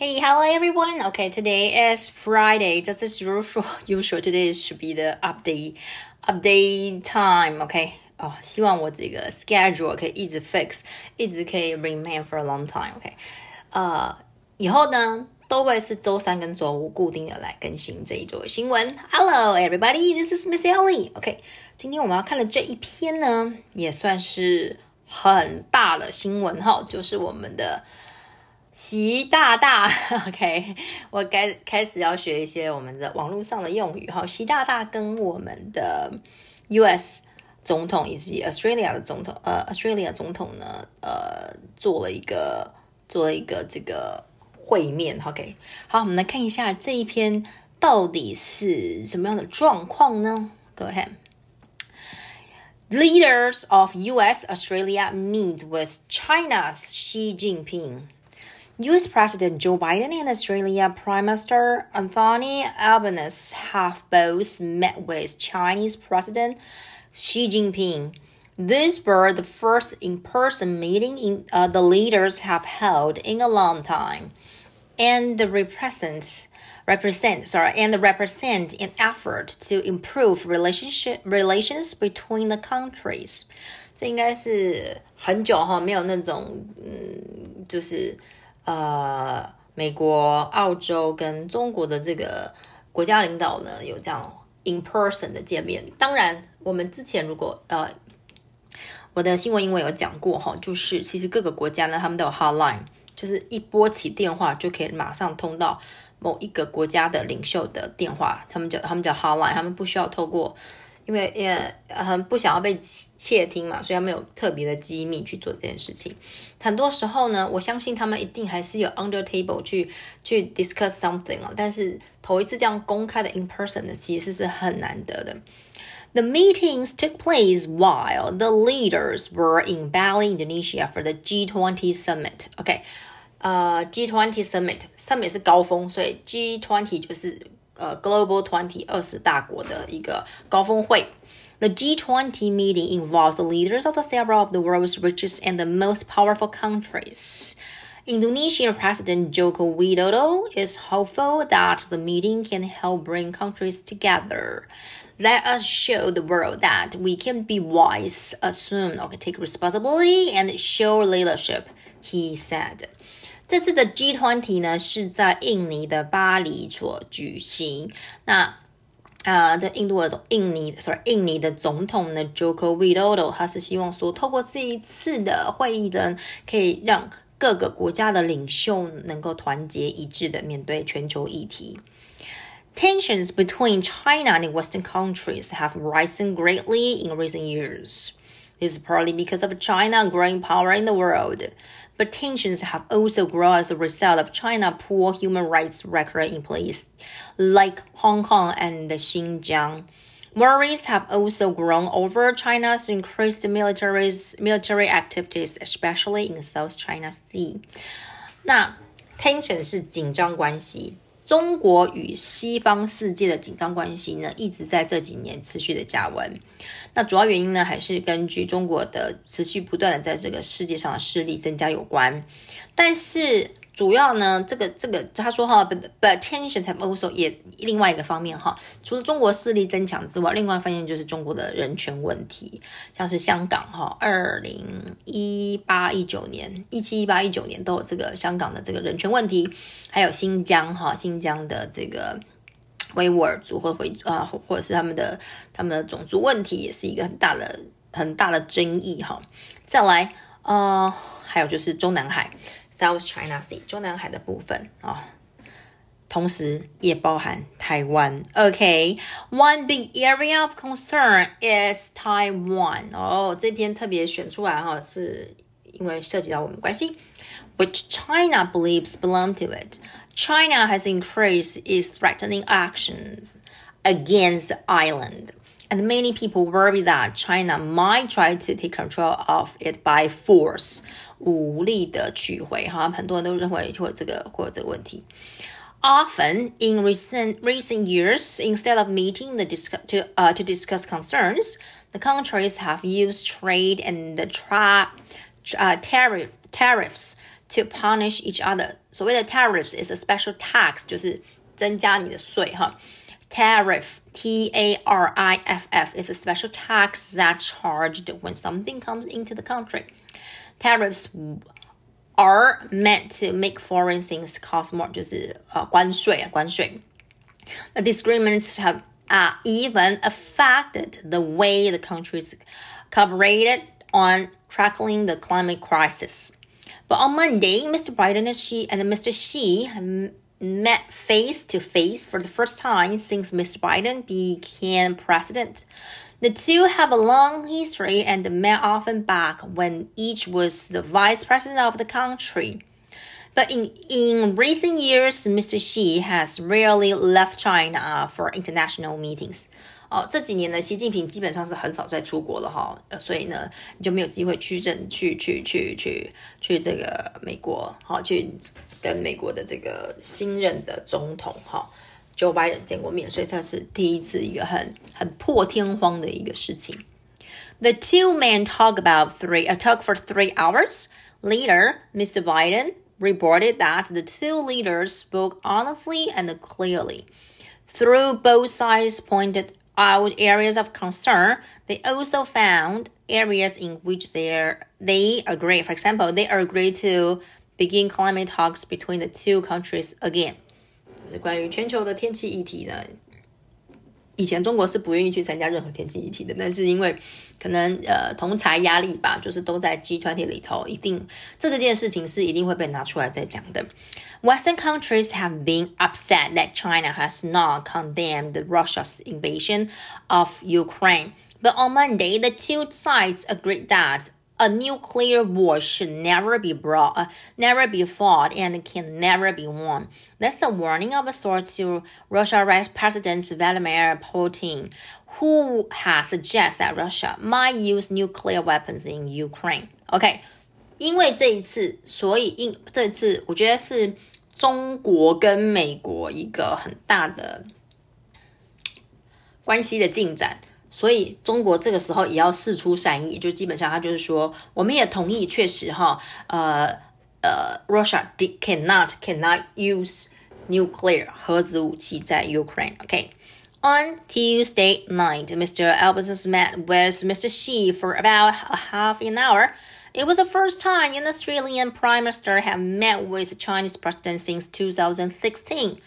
Hey, hello everyone. Okay, today is Friday. Just as usual, usual today should be the update update time. Okay. 哦，希望我这个 schedule 可以一直 fix，一直可以 remain for a long time。OK，呃，以后呢都会是周三跟周五固定的来更新这一周的新闻。Hello everybody, this is Miss Ellie。OK，今天我们要看的这一篇呢，也算是很大的新闻哈，就是我们的。 习大大，OK，我该开始要学一些我们的网络上的用语哈。习大大跟我们的 US 总统以及 Australia 的总统，呃，Australia 总统呢，呃，做了一个做了一个这个会面，OK。好，我们来看一下这一篇到底是什么样的状况呢？Go ahead. Leaders of US Australia meet with China's Xi Jinping. US President Joe Biden and Australia Prime Minister Anthony Albanese have both met with Chinese President Xi Jinping. These were the first in-person meeting in, uh, the leaders have held in a long time, and the represents represent sorry and represent an effort to improve relationship relations between the countries. 这应该是很久哈，没有那种嗯，就是。 呃，美国、澳洲跟中国的这个国家领导呢，有这样 in person 的见面。当然，我们之前如果呃，我的新闻因为有讲过哈，就是其实各个国家呢，他们都有 hotline，就是一拨起电话就可以马上通到某一个国家的领袖的电话，他们叫他们叫 hotline，他们不需要透过。因为也很不想要被窃听嘛，所以他们有特别的机密去做这件事情。很多时候呢，我相信他们一定还是有 under table 去去 discuss something 啊，但是头一次这样公开的 in person 的，其实是很难得的。The meetings took place while the leaders were in Bali, Indonesia for the G20 summit. OK，呃，G20 summit，summit 是高峰，所以 G20 就是。 呃 Global Twenty 二十大国的一个高峰会。The G20 meeting involves the leaders of several of the world's richest and the most powerful countries. Indonesian President Joko Widodo is hopeful that the meeting can help bring countries together. Let us show the world that we can be wise, assume, or take responsibility, and show leadership, he said. 这次的 G 团体呢是在印尼的巴黎所举行。那啊，在印度的总印尼，sorry，印尼的总统呢，Joko Widodo，他是希望说，透过这一次的会议呢，可以让各个国家的领袖能够团结一致的面对全球议题。Tensions between China and Western countries have risen greatly in recent years. This is partly because of China growing power in the world but tensions have also grown as a result of China's poor human rights record in places like Hong Kong and Xinjiang. Worries have also grown over China's increased military military activities, especially in South China Sea. 那 tension 是紧张关系， 中国与西方世界的紧张关系呢，一直在这几年持续的加温。那主要原因呢，还是根据中国的持续不断的在这个世界上的势力增加有关。但是主要呢，这个这个他说哈，but but tension have also 也另外一个方面哈，除了中国势力增强之外，另外一方面就是中国的人权问题，像是香港哈，二零一八一九年、一七一八一九年都有这个香港的这个人权问题，还有新疆哈，新疆的这个。维吾尔族或回啊，或者是他们的他们的种族问题，也是一个很大的很大的争议哈。再来，呃，还有就是中南海 （South China Sea） 中南海的部分啊，同时也包含台湾。OK，one big area of concern is Taiwan。哦，这篇特别选出来哈，是因为涉及到我们关系，which China believes belong to it。China has increased its threatening actions against the island, and many people worry that China might try to take control of it by force. 武力的取回，哈，很多人都认为会有这个会有这个问题。Often in recent recent years, instead of meeting the discuss to uh, to discuss concerns, the countries have used trade and the tra uh, tariff tariffs to punish each other。所谓的 tariffs is a special tax，就是增加你的税哈。Tariff, T A R I F F, is a special tax that charged when something comes into the country. Tariffs are meant to make foreign things cost more，就是呃关税啊关税。The disagreements have uh, even affected the way the countries cooperated on tackling the climate crisis. But on Monday, Mr. Biden and Xi and Mr. Xi met face to face for the first time since Mr. Biden became president. The two have a long history and met often back when each was the vice president of the country. But in, in recent years, Mr. Xi has rarely left China for international meetings. 哦，这几年呢，习近平基本上是很少再出国了哈，呃，所以呢，你就没有机会去认去去去去去这个美国，好，去跟美国的这个新任的总统哈，Joe Biden 见过面，所以这是第一次一个很很破天荒的一个事情。The two men talk about three, uh, talk for three hours. Later, Mr. Biden reported that the two leaders spoke honestly and clearly. Through both sides pointed out areas of concern, they also found areas in which they they agree. For example, they agree to begin climate talks between the two countries again. 就是关于全球的天气议题呢， 以前中国是不愿意去参加任何天气议题的，但是因为可能呃同财压力吧，就是都在 G 团体里头，一定这个件事情是一定会被拿出来再讲的。Western countries have been upset that China has not condemned Russia's invasion of Ukraine. But on Monday, the two sides agreed that a nuclear war should never be brought, uh, never be fought, and can never be won. That's a warning of a sort to Russia President Vladimir Putin, who has suggested that Russia might use nuclear weapons in Ukraine. OK，因为这一次，所以因这次我觉得是中国跟美国一个很大的关系的进展。 所以中国这个时候也要示出善意，就基本上他就是说，我们也同意，确实哈，呃呃，Russia did cannot cannot use nuclear 核子武器在 Ukraine。OK。On Tuesday night, Mr. Albanese met with Mr. Xi for about a half an hour. It was the first time an Australian Prime Minister had met with the Chinese president since 2016.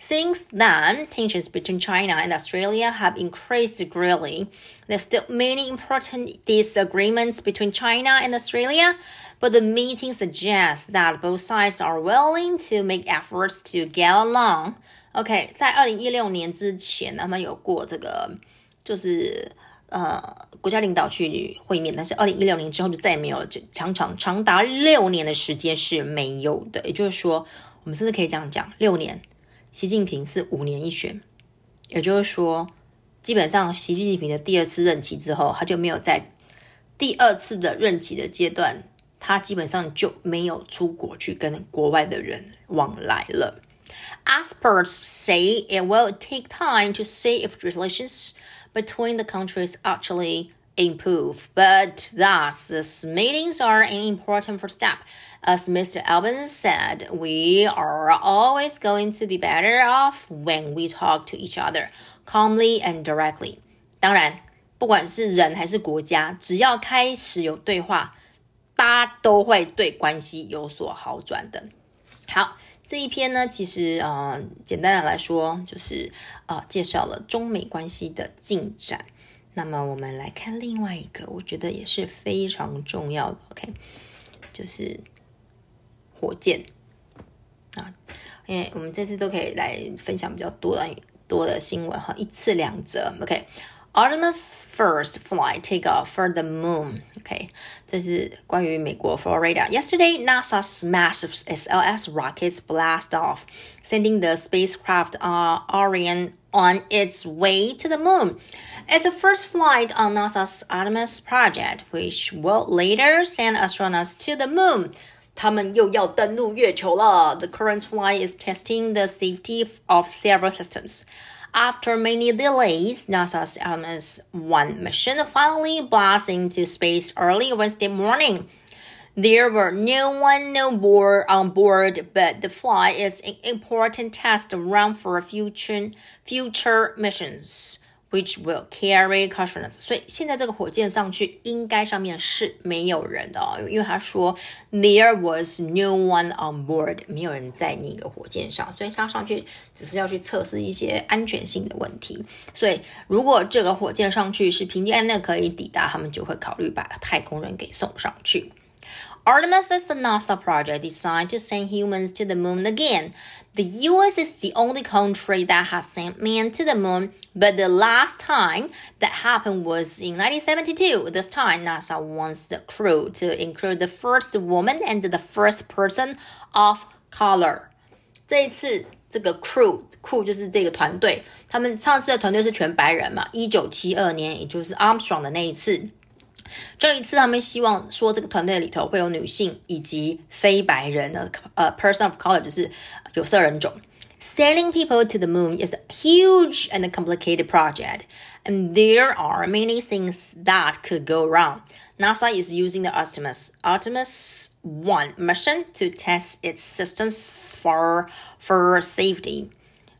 Since then, tensions between China and Australia have increased greatly. There's still many important disagreements between China and Australia, but the meeting suggests that both sides are willing to make efforts to get along. OK，在二零一六年之前，他们有过这个，就是呃国家领导去会面，但是二零一六年之后就再也没有，就长长长达六年的时间是没有的。也就是说，我们甚至可以这样讲，六年。 习近平是五年一选，也就是说，基本上习近平的第二次任期之后，他就没有在第二次的任期的阶段，他基本上就没有出国去跟国外的人往来了。Experts say it will take time to see if relations between the countries actually improve, but thus these meetings are an important first step. As Mr. Alban said, we are always going to be better off when we talk to each other calmly and directly. 当然，不管是人还是国家，只要开始有对话，大家都会对关系有所好转的。好，这一篇呢，其实呃，简单的来说，就是呃，介绍了中美关系的进展。那么我们来看另外一个，我觉得也是非常重要的。OK，就是火箭啊，因为我们这次都可以来分享比较多的多的新闻哈，一次两则。OK。Artemis first flight take off for the moon. OK，这是关于美国 Florida. Yesterday, NASA's massive SLS rockets blast off, sending the spacecraft uh, Orion on its way to the moon. It's the first flight on NASA's Artemis project, which will later send astronauts to the moon. 他们又要登陆月球了。The current flight is testing the safety of several systems. After many delays, NASA's Artemis 1 mission finally blasts into space early Wednesday morning. There were no one no board on board, but the flight is an important test run for future future missions. Which will carry customers。所以现在这个火箭上去，应该上面是没有人的哦，因为他说 there was no one on board，没有人在那个火箭上，所以他上去只是要去测试一些安全性的问题。所以如果这个火箭上去是平安的可以抵达，他们就会考虑把太空人给送上去。Artemis is the NASA project designed to send humans to the moon again. The US is the only country that has sent men to the moon, but the last time that happened was in 1972. This time, NASA wants the crew to include the first woman and the first person of color. 这一次，这个 crew crew 就是这个团队，他们上次的团队是全白人嘛？一九七二年，也就是 Armstrong 的那一次。这一次，他们希望说这个团队里头会有女性以及非白人的呃 person of color，就是 有色人种。Sending people to the moon is a huge and complicated project, and there are many things that could go wrong. NASA is using the Artemis Artemis 1 mission to test its systems for for safety.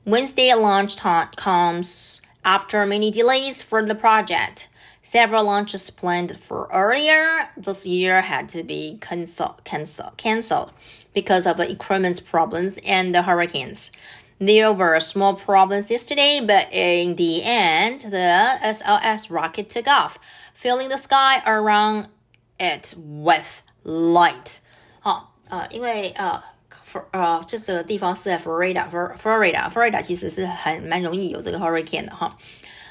Wednesday launch time comes after many delays for the project. Several launches planned for earlier this year had to be cancel, cancel, canceled because of equipment problems and the hurricanes. There were small problems yesterday, but in the end, the SLS rocket took off, filling the sky around it with light. 好，呃，因为呃。呃，这个地方是在 Florida，Florida，Florida 其实是很蛮容易有这个 hurricane 的哈。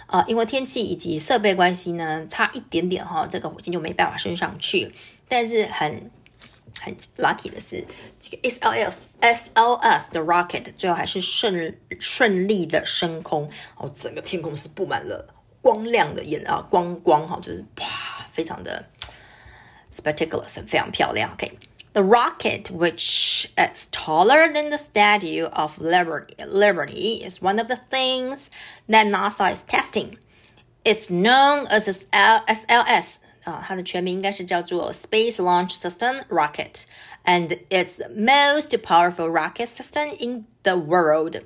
啊，因为天气以及设备关系呢，差一点点哈，这个火箭就没办法升上去。但是很 很 lucky 的是，这个 SLS SLS 的 rocket 最后还是顺顺利的升空。哦，整个天空是布满了光亮的眼啊光光哈，就是哇，非常的 spectacular，非常漂亮。OK。The rocket, which is taller than the Statue of Liberty, is one of the things that NASA is testing. It's known as SLS, 啊，它的全名应该是叫做 Space Launch System Rocket, and it's the most powerful rocket system in the world.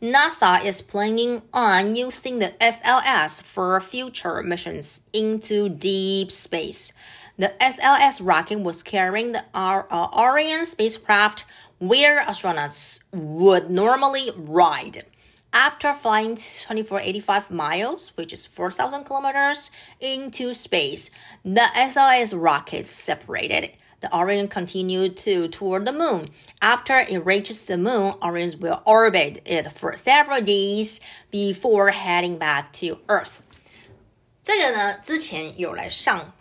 NASA is planning on using the SLS for future missions into deep space. The SLS rocket was carrying the uh, Orion spacecraft where astronauts would normally ride. After flying 2485 miles, which is 4,000 kilometers, into space, the SLS rocket separated. The Orion continued to tour the moon. After it reaches the moon, Orion will orbit it for several days before heading back to Earth. 这个呢，之前有来上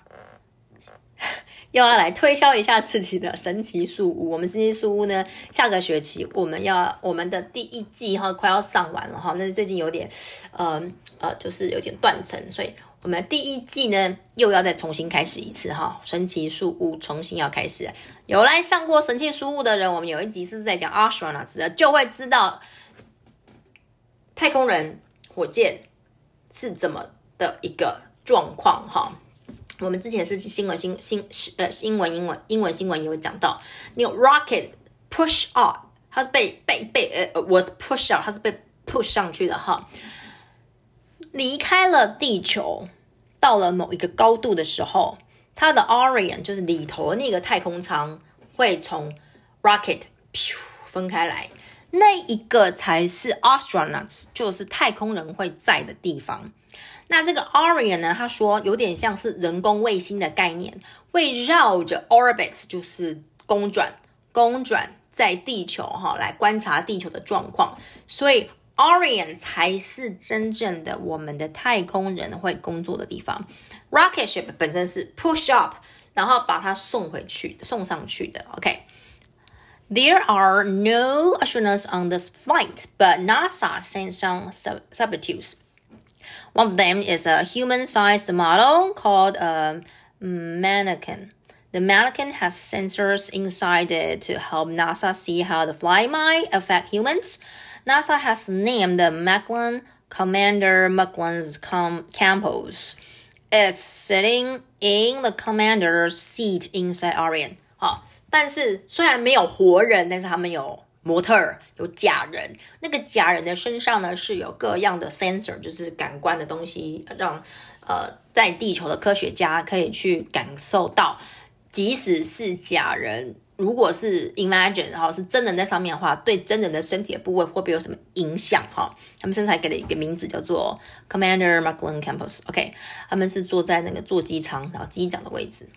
又要来推销一下自己的神奇树屋。我们神奇树屋呢，下个学期我们要我们的第一季哈快要上完了哈，那最近有点呃呃就是有点断层，所以我们第一季呢又要再重新开始一次哈。神奇树屋重新要开始，有来上过神奇树屋的人，我们有一集是在讲 astronauts 的，就会知道太空人火箭是怎么的一个状况哈。我们之前是新闻新新呃新闻英文英文新闻有讲到，那个 rocket push up，它是被被被呃 was push out，它是被 push 上去的哈。离开了地球，到了某一个高度的时候，它的 Orion 就是里头那个太空舱会从 rocket 分开来，那一个才是 astronauts，就是太空人会在的地方。那这个 Orion 呢？他说有点像是人工卫星的概念，会绕着 orbit，就是公转，公转在地球哈，来观察地球的状况。所以 Orion 才是真正的我们的太空人会工作的地方。Rocket ship 本身是 push up，然后把它送回去，送上去的。OK。There are no astronauts on this flight, but NASA sent some substitutes. One of them is a human sized model called a mannequin. The mannequin has sensors inside it to help NASA see how the flight might affect humans. NASA has named the Macklin Commander Macklin's Campos. It's sitting in the commander's seat inside Orion. 好，但是虽然没有活人，但是他们有 模特，有假人。那个假人的身上呢是有各样的 sensor，就是感官的东西，让呃在地球的科学家可以去感受到，即使是假人。如果是 imagine，然后是真人在上面的话，对真人的身体的部位会不会有什么影响？哈，他们现在给了一个名字叫做 Commander Macklin Campus。OK，他们是坐在那个座机舱，然后机长的位置。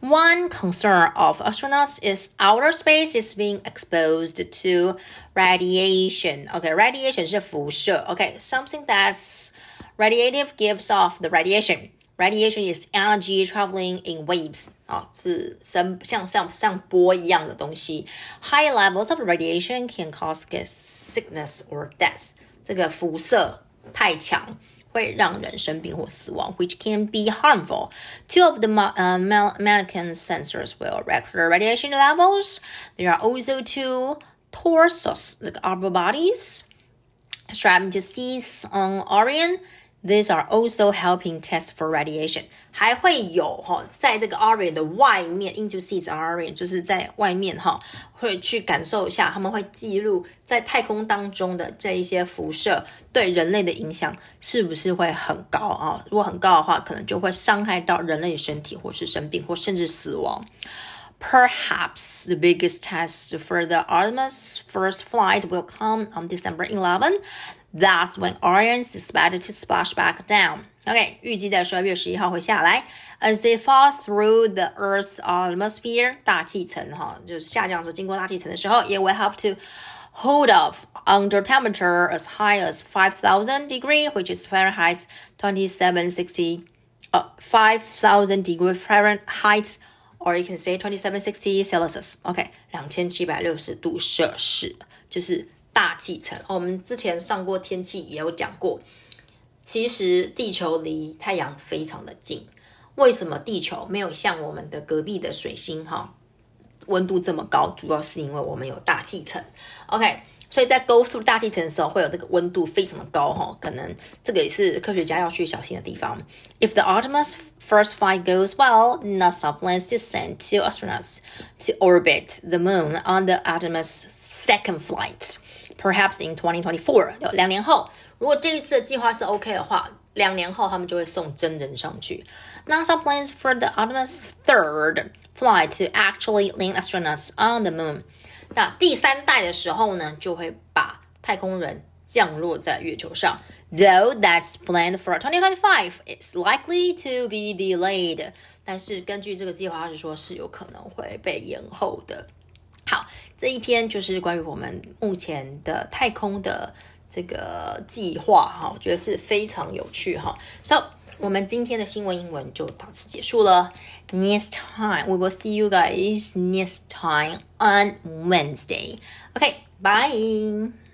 One concern of astronauts is outer space is being exposed to radiation. OK, radiation 是辐射。OK，something that's radiative gives off the radiation. Radiation is energy traveling in waves 啊，是声像像像波一样的东西。High levels of radiation can cause sickness or death。这个辐射太强 会让人生病或死亡，which can be harmful. Two of the uh, American sensors will record radiation levels. There are also two torsos, the upper bodies, strapped to seats on Orion. These are also helping test for radiation。还会有哈，在这个 Orion 的外面，into seats on Orion，就是在外面哈， 会去感受一下，他们会记录在太空当中的这一些辐射对人类的影响是不是会很高啊？如果很高的话，可能就会伤害到人类身体，或是生病，或甚至死亡。Perhaps the biggest test for the Artemis first flight will come on December 11. That's when Orion is expected to splash back down. OK，预计在十二月十一号会下来。As they fall through the Earth's atmosphere，大气层哈，就是下降的时候，经过大气层的时候，it will have to hold off under temperature as high as 5,000 degree, which is Fahrenheit 2760, uh, 5,000 degree Fahrenheit or you can say twenty seven sixty Celsius. OK，两千七百六十度摄氏就是大气层。哦，我们之前上过天气也有讲过，其实地球离太阳非常的近。 为什么地球没有像我们的隔壁的水星哈温度这么高？主要是因为我们有大气层。OK。所以在 go through 大气层的时候，会有这个温度非常的高哈，可能这个也是科学家要去小心的地方。If the Artemis first flight goes well, NASA plans to send two astronauts to orbit the moon on the Artemis second flight, perhaps in 2024。有两年后，如果这一次的计划是 OK 的话，两年后他们就会送真人上去。NASA plans for the Artemis third flight to actually land astronauts on the moon. 那第三代的时候呢，就会把太空人降落在月球上。Though that's planned for 2025, it's likely to be delayed. 但是根据这个计划是说，是有可能会被延后的。好，这一篇就是关于我们目前的太空的这个计划哈，我觉得是非常有趣哈。So 我们今天的新闻英文就到此结束了。Next time we will see you guys next time on Wednesday. Okay, bye.